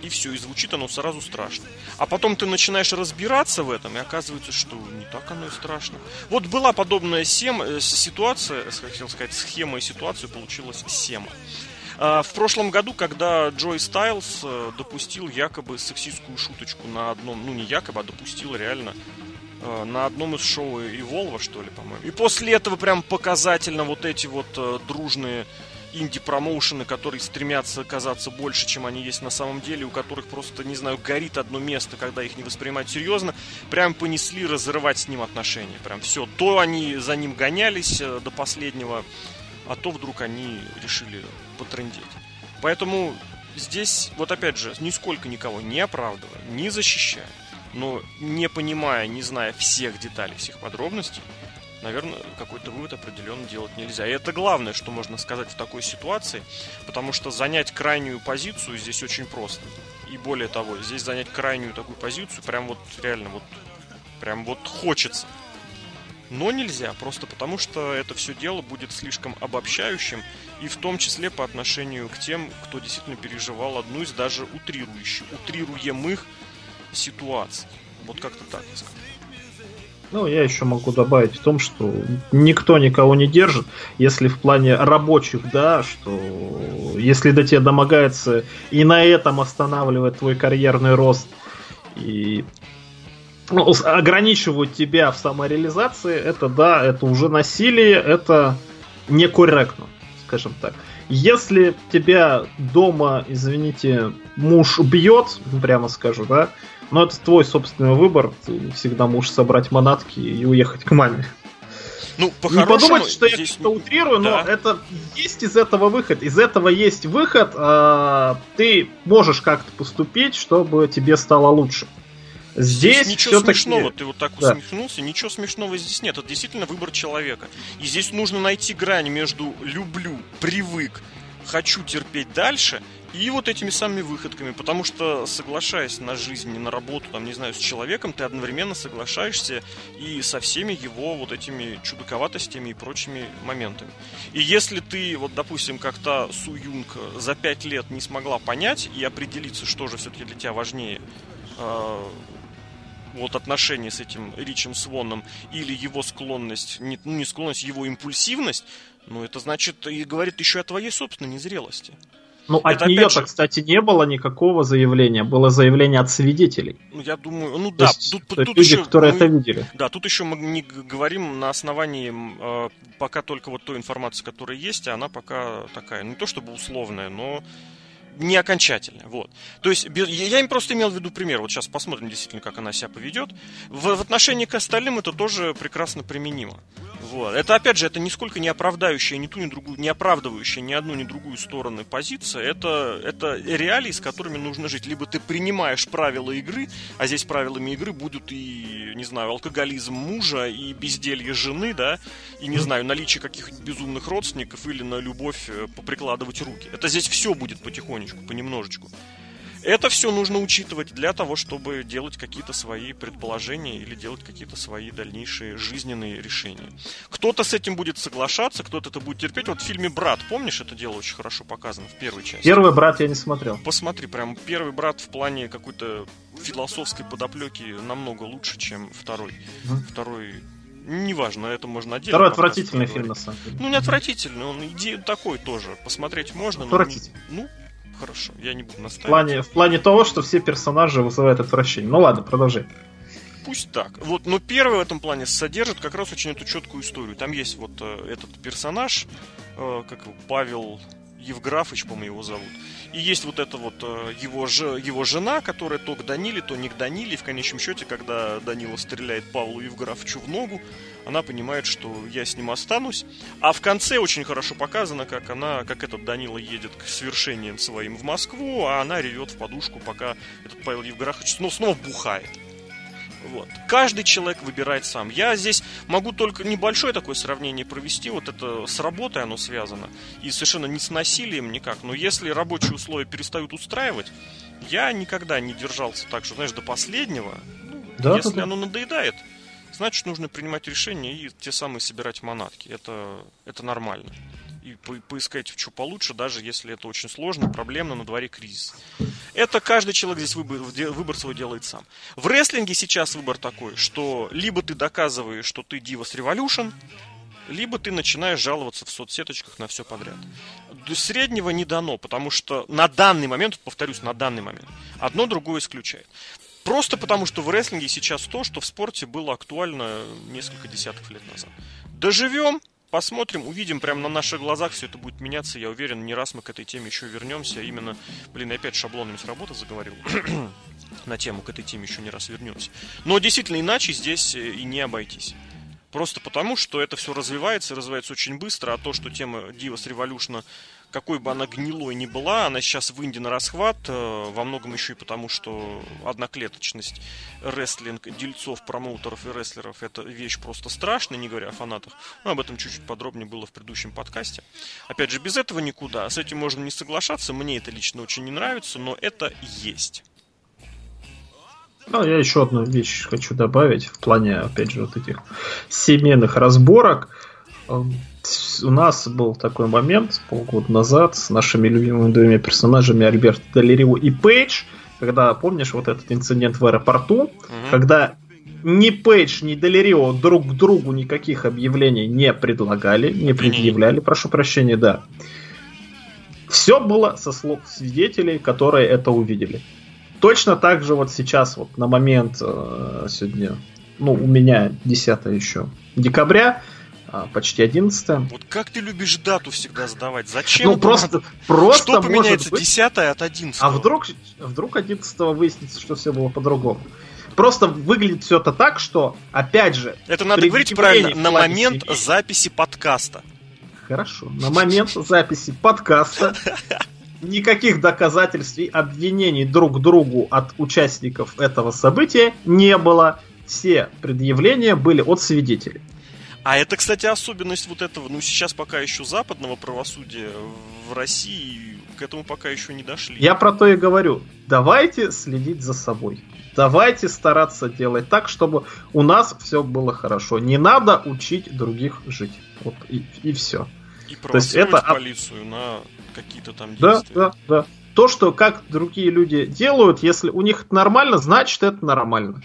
и все, и звучит оно сразу страшно. А потом ты начинаешь разбираться в этом, и оказывается, что не так оно и страшно. Вот была подобная сем, э, ситуация, хотел сказать, схема и ситуация получилась сема. А, в прошлом году, когда Джой Стайлз э, допустил якобы сексистскую шуточку на одном, ну не якобы, а допустил реально э, на одном из шоу Evolve, что ли, по-моему. И после этого прям показательно вот эти вот дружные инди-промоушены, которые стремятся казаться больше, чем они есть на самом деле, у которых просто, не знаю, горит одно место, когда их не воспринимать серьезно, прям понесли разрывать с ним отношения. Прям все. То они за ним гонялись э, до последнего, а то вдруг они решили потрындеть. Поэтому здесь, вот опять же, нисколько никого не оправдывая, не защищая, но не понимая, не зная всех деталей, всех подробностей, наверное, какой-то вывод определенно делать нельзя. И это главное, что можно сказать в такой ситуации, потому что занять крайнюю позицию здесь очень просто. И более того, здесь занять крайнюю такую позицию прям вот реально вот прям вот хочется. Но нельзя, просто потому что это все дело будет слишком обобщающим, и в том числе по отношению к тем, кто действительно переживал одну из даже утрирующих, утрируемых ситуаций. Вот как-то так я скажу. Ну, я еще могу добавить в том, что никто никого не держит, если в плане рабочих, да, что если до тебя домогается и на этом останавливает твой карьерный рост и ну, ограничивают тебя в самореализации, это да, это уже насилие, это некорректно, скажем так. Если тебя дома, извините, муж бьет, прямо скажу, да, но это твой собственный выбор. Ты всегда можешь собрать манатки и уехать к маме. Ну, по Не подумайте, что я здесь... что утрирую, да. но это есть из этого выход. Из этого есть выход. А, ты можешь как-то поступить, чтобы тебе стало лучше. Здесь, здесь ничего смешного, ты вот так да. усмехнулся, ничего смешного здесь нет. Это действительно выбор человека. И здесь нужно найти грань между люблю, привык, хочу терпеть дальше и вот этими самыми выходками, потому что соглашаясь на жизнь, на работу, там, не знаю, с человеком, ты одновременно соглашаешься и со всеми его вот этими чудаковатостями и прочими моментами. И если ты, вот, допустим, как то Су Юнг за пять лет не смогла понять и определиться, что же все-таки для тебя важнее, э, вот отношения с этим Ричем Своном или его склонность, не, ну, не склонность, его импульсивность, ну, это значит и говорит еще о твоей собственной незрелости. Ну, от нее-то, кстати, не было никакого заявления. Было заявление от свидетелей. Ну, я думаю, ну да, есть, тут, тут люди, еще, которые мы, это видели. Да, тут еще мы не говорим на основании э, пока только вот той информации, которая есть, а она пока такая, не то чтобы условная, но не окончательная. Вот. То есть, я им просто имел в виду пример. Вот сейчас посмотрим действительно, как она себя поведет. В, в отношении к остальным это тоже прекрасно применимо. Вот. Это, опять же, это нисколько не оправдающая ни ту, ни другую, не оправдывающая ни одну, ни другую сторону позиция. Это, это реалии, с которыми нужно жить. Либо ты принимаешь правила игры, а здесь правилами игры будут и, не знаю, алкоголизм мужа, и безделье жены, да, и, не знаю, наличие каких-нибудь безумных родственников или на любовь э, поприкладывать руки. Это здесь все будет потихонечку, понемножечку. Это все нужно учитывать для того, чтобы делать какие-то свои предположения или делать какие-то свои дальнейшие жизненные решения. Кто-то с этим будет соглашаться, кто-то это будет терпеть. Вот в фильме «Брат», помнишь, это дело очень хорошо показано в первой части? Первый «Брат» я не смотрел. Посмотри, прям первый «Брат» в плане какой-то философской подоплеки намного лучше, чем второй. Угу. Второй Неважно, это можно отдельно. Второй отвратительный фильм, на самом деле. Ну, не отвратительный, он иди такой тоже. Посмотреть можно, но. Ну, хорошо, я не буду настаивать. В плане, в плане того, что все персонажи вызывают отвращение. Ну ладно, продолжи. Пусть так. Вот, но первый в этом плане содержит как раз очень эту четкую историю. Там есть вот э, этот персонаж, э, как его, Павел Евграфыч, по-моему, его зовут. И есть вот эта вот э, его, же, его жена, которая то к Даниле, то не к Даниле. И в конечном счете, когда Данила стреляет Павлу Евграфычу в ногу, она понимает, что я с ним останусь. А в конце очень хорошо показано, как она, как этот Данила едет к свершениям своим в Москву, а она ревет в подушку, пока этот Павел Евграфович ну, снова бухает. Вот. Каждый человек выбирает сам. Я здесь могу только небольшое такое сравнение провести. Вот это с работой оно связано. И совершенно не с насилием никак. Но если рабочие условия перестают устраивать, я никогда не держался так, что, знаешь, до последнего. Ну, да, если да, оно надоедает, значит, нужно принимать решение и те самые собирать манатки. Это, это нормально и по поискать что получше, даже если это очень сложно, проблемно, на дворе кризис. Это каждый человек здесь выбор, выбор свой делает сам. В рестлинге сейчас выбор такой, что либо ты доказываешь, что ты Divas Revolution, либо ты начинаешь жаловаться в соцсеточках на все подряд. До среднего не дано, потому что на данный момент, повторюсь, на данный момент, одно другое исключает. Просто потому, что в рестлинге сейчас то, что в спорте было актуально несколько десятков лет назад. Доживем, посмотрим, увидим, прямо на наших глазах все это будет меняться. Я уверен, не раз мы к этой теме еще вернемся. Именно, блин, опять шаблонами с работы заговорил. на тему к этой теме еще не раз вернемся. Но действительно, иначе здесь э, и не обойтись. Просто потому, что это все развивается, развивается очень быстро, а то, что тема Divas Revolution какой бы она гнилой ни была, она сейчас в Индии на расхват, э, во многом еще и потому, что одноклеточность рестлинг дельцов, промоутеров и рестлеров это вещь просто страшная, не говоря о фанатах. Но об этом чуть-чуть подробнее было в предыдущем подкасте. Опять же, без этого никуда. С этим можно не соглашаться, мне это лично очень не нравится, но это есть. Ну, я еще одну вещь хочу добавить в плане, опять же, вот этих семейных разборок эм, у нас был такой момент полгода назад с нашими любимыми двумя персонажами Альберт Долерио и Пейдж, когда, помнишь, вот этот инцидент в аэропорту, угу. когда ни Пейдж, ни Долерио друг к другу никаких объявлений не предлагали, не предъявляли, прошу прощения, да. Все было со слов свидетелей, которые это увидели. Точно так же вот сейчас, вот на момент э, сегодня, ну, у меня 10 еще декабря, а, почти 11 Вот как ты любишь дату всегда задавать? Зачем? Ну, просто, просто Что поменяется быть... 10 от 11 А вдруг, вдруг 11 выяснится, что все было по-другому? Просто выглядит все это так, что, опять же... Это надо говорить правильно, на момент семьи. записи подкаста. Хорошо, на момент записи подкаста никаких доказательств и обвинений друг другу от участников этого события не было. Все предъявления были от свидетелей. А это, кстати, особенность вот этого, ну, сейчас пока еще западного правосудия в России к этому пока еще не дошли. Я про то и говорю. Давайте следить за собой. Давайте стараться делать так, чтобы у нас все было хорошо. Не надо учить других жить. Вот и, и все. И то есть это полицию на какие-то там действия. Да, да, да. То, что как другие люди делают, если у них это нормально, значит это нормально.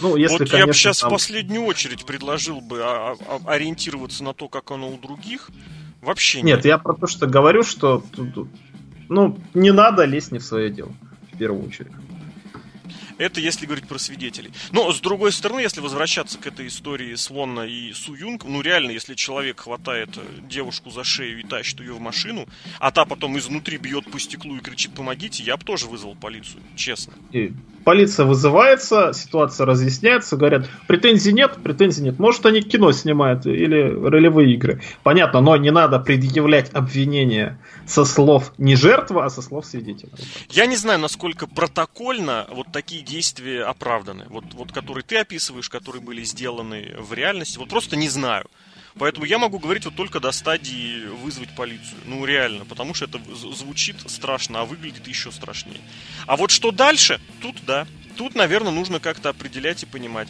Ну, если, вот конечно, я бы сейчас там... в последнюю очередь предложил бы а, а, ориентироваться на то, как оно у других. Вообще нет. Нет, я про то, что говорю, что ну, не надо лезть не в свое дело, в первую очередь. Это если говорить про свидетелей. Но, с другой стороны, если возвращаться к этой истории Свонна и Су Юнг, ну, реально, если человек хватает э, девушку за шею и тащит ее в машину, а та потом изнутри бьет по стеклу и кричит «помогите», я бы тоже вызвал полицию, честно. Полиция вызывается, ситуация разъясняется, говорят, претензий нет, претензий нет. Может, они кино снимают или ролевые игры. Понятно, но не надо предъявлять обвинения со слов не жертвы, а со слов свидетеля. Я не знаю, насколько протокольно вот такие действия оправданы. Вот, вот которые ты описываешь, которые были сделаны в реальности. Вот просто не знаю. Поэтому я могу говорить вот только до стадии вызвать полицию. Ну, реально, потому что это звучит страшно, а выглядит еще страшнее. А вот что дальше, тут да. Тут, наверное, нужно как-то определять и понимать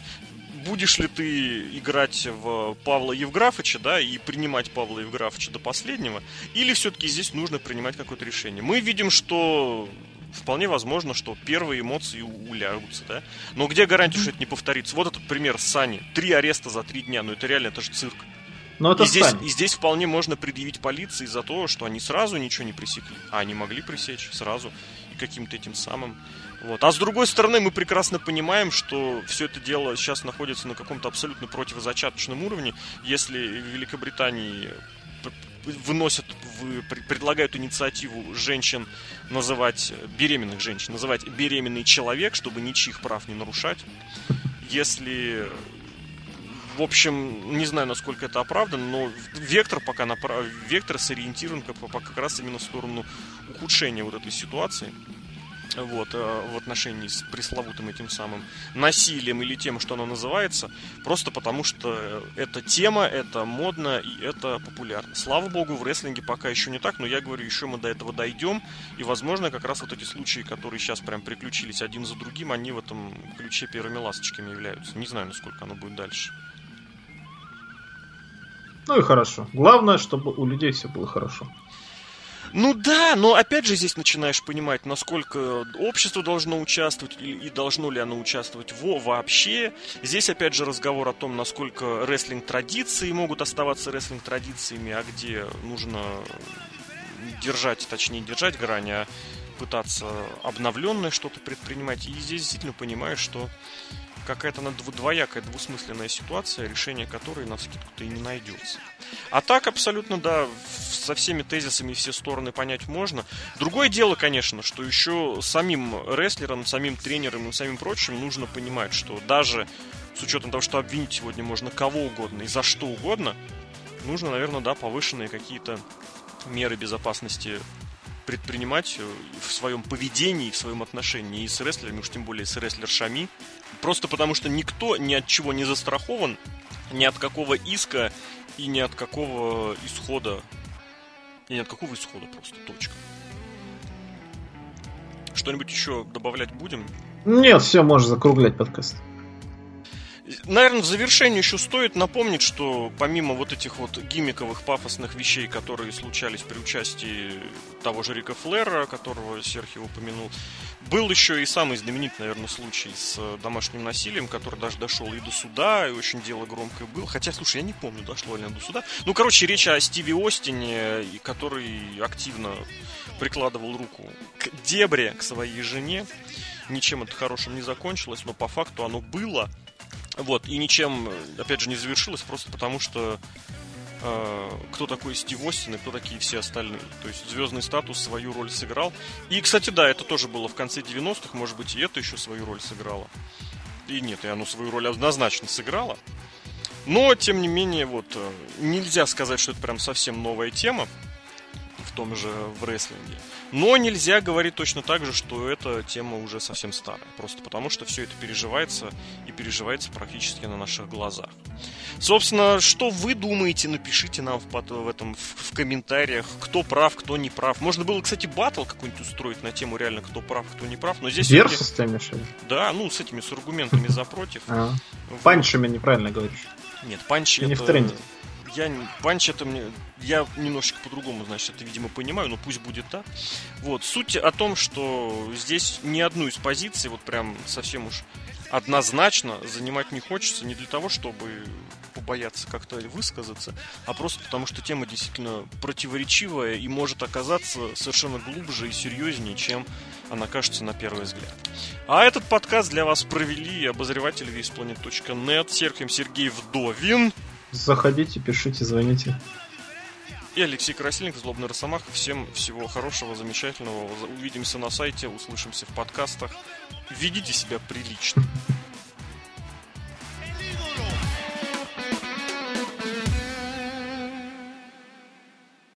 будешь ли ты играть в Павла Евграфовича, да, и принимать Павла Евграфовича до последнего, или все-таки здесь нужно принимать какое-то решение. Мы видим, что вполне возможно, что первые эмоции улягутся, да. Но где гарантия, что это не повторится? Вот этот пример Сани. Три ареста за три дня, ну это реально, это же цирк. Но это и, здесь, и здесь вполне можно предъявить полиции за то, что они сразу ничего не пресекли. А они могли пресечь сразу каким-то этим самым. Вот. А с другой стороны, мы прекрасно понимаем, что все это дело сейчас находится на каком-то абсолютно противозачаточном уровне. Если в Великобритании выносят, вы, предлагают инициативу женщин называть, беременных женщин, называть беременный человек, чтобы ничьих прав не нарушать. Если в общем, не знаю, насколько это оправдано, но вектор пока направ... вектор сориентирован как, как раз именно в сторону ухудшения вот этой ситуации вот, э, в отношении с пресловутым этим самым насилием или тем, что оно называется, просто потому что эта тема, это модно и это популярно. Слава богу, в рестлинге пока еще не так, но я говорю, еще мы до этого дойдем, и, возможно, как раз вот эти случаи, которые сейчас прям приключились один за другим, они в этом ключе первыми ласточками являются. Не знаю, насколько оно будет дальше. Ну и хорошо. Главное, чтобы у людей все было хорошо. Ну да, но опять же здесь начинаешь понимать, насколько общество должно участвовать и, должно ли оно участвовать во вообще. Здесь опять же разговор о том, насколько рестлинг-традиции могут оставаться рестлинг-традициями, а где нужно держать, точнее держать грани, а пытаться обновленное что-то предпринимать. И здесь действительно понимаешь, что какая-то двоякая, двусмысленная ситуация, решение которой на скидку-то и не найдется. А так абсолютно, да, со всеми тезисами все стороны понять можно. Другое дело, конечно, что еще самим рестлерам, самим тренерам и самим прочим нужно понимать, что даже с учетом того, что обвинить сегодня можно кого угодно и за что угодно, нужно, наверное, да, повышенные какие-то меры безопасности предпринимать э, в своем поведении, в своем отношении и с рестлерами, уж тем более с рестлершами. Просто потому что никто ни от чего не застрахован, ни от какого иска и ни от какого исхода. И ни от какого исхода просто, точка. Что-нибудь еще добавлять будем? Нет, все, можешь закруглять подкаст. Наверное, в завершении еще стоит напомнить, что помимо вот этих вот гиммиковых пафосных вещей, которые случались при участии того же Рика Флера, которого Серхи упомянул, был еще и самый знаменитый, наверное, случай с домашним насилием, который даже дошел и до суда, и очень дело громкое было. Хотя, слушай, я не помню, дошло ли оно до суда. Ну, короче, речь о Стиви Остине, который активно прикладывал руку к дебре, к своей жене. Ничем это хорошим не закончилось, но по факту оно было – вот, и ничем, опять же, не завершилось, просто потому что э, кто такой Стив Остин и кто такие все остальные. То есть звездный статус свою роль сыграл. И, кстати, да, это тоже было в конце 90-х, может быть, и это еще свою роль сыграло. И нет, и оно свою роль однозначно сыграло. Но, тем не менее, вот, э, нельзя сказать, что это прям совсем новая тема том же в рестлинге. Но нельзя говорить точно так же, что эта тема уже совсем старая. Просто потому, что все это переживается и переживается практически на наших глазах. Собственно, что вы думаете, напишите нам в, в этом в, в комментариях, кто прав, кто не прав. Можно было, кстати, батл какой-нибудь устроить на тему реально, кто прав, кто не прав. Но здесь... Versus ты имеешь Да, ну, с этими, с аргументами за против. Панчами неправильно говоришь. Нет, панчи это... не в тренде я панч это мне я немножечко по-другому, значит, это, видимо, понимаю, но пусть будет так. Вот, суть о том, что здесь ни одну из позиций, вот прям совсем уж однозначно занимать не хочется, не для того, чтобы побояться как-то высказаться, а просто потому, что тема действительно противоречивая и может оказаться совершенно глубже и серьезнее, чем она кажется на первый взгляд. А этот подкаст для вас провели обозреватели весьplanet.net Серхием Сергей Вдовин. Заходите, пишите, звоните. И Алексей Красильников, Злобный Росомах. Всем всего хорошего, замечательного. Увидимся на сайте, услышимся в подкастах. Ведите себя прилично.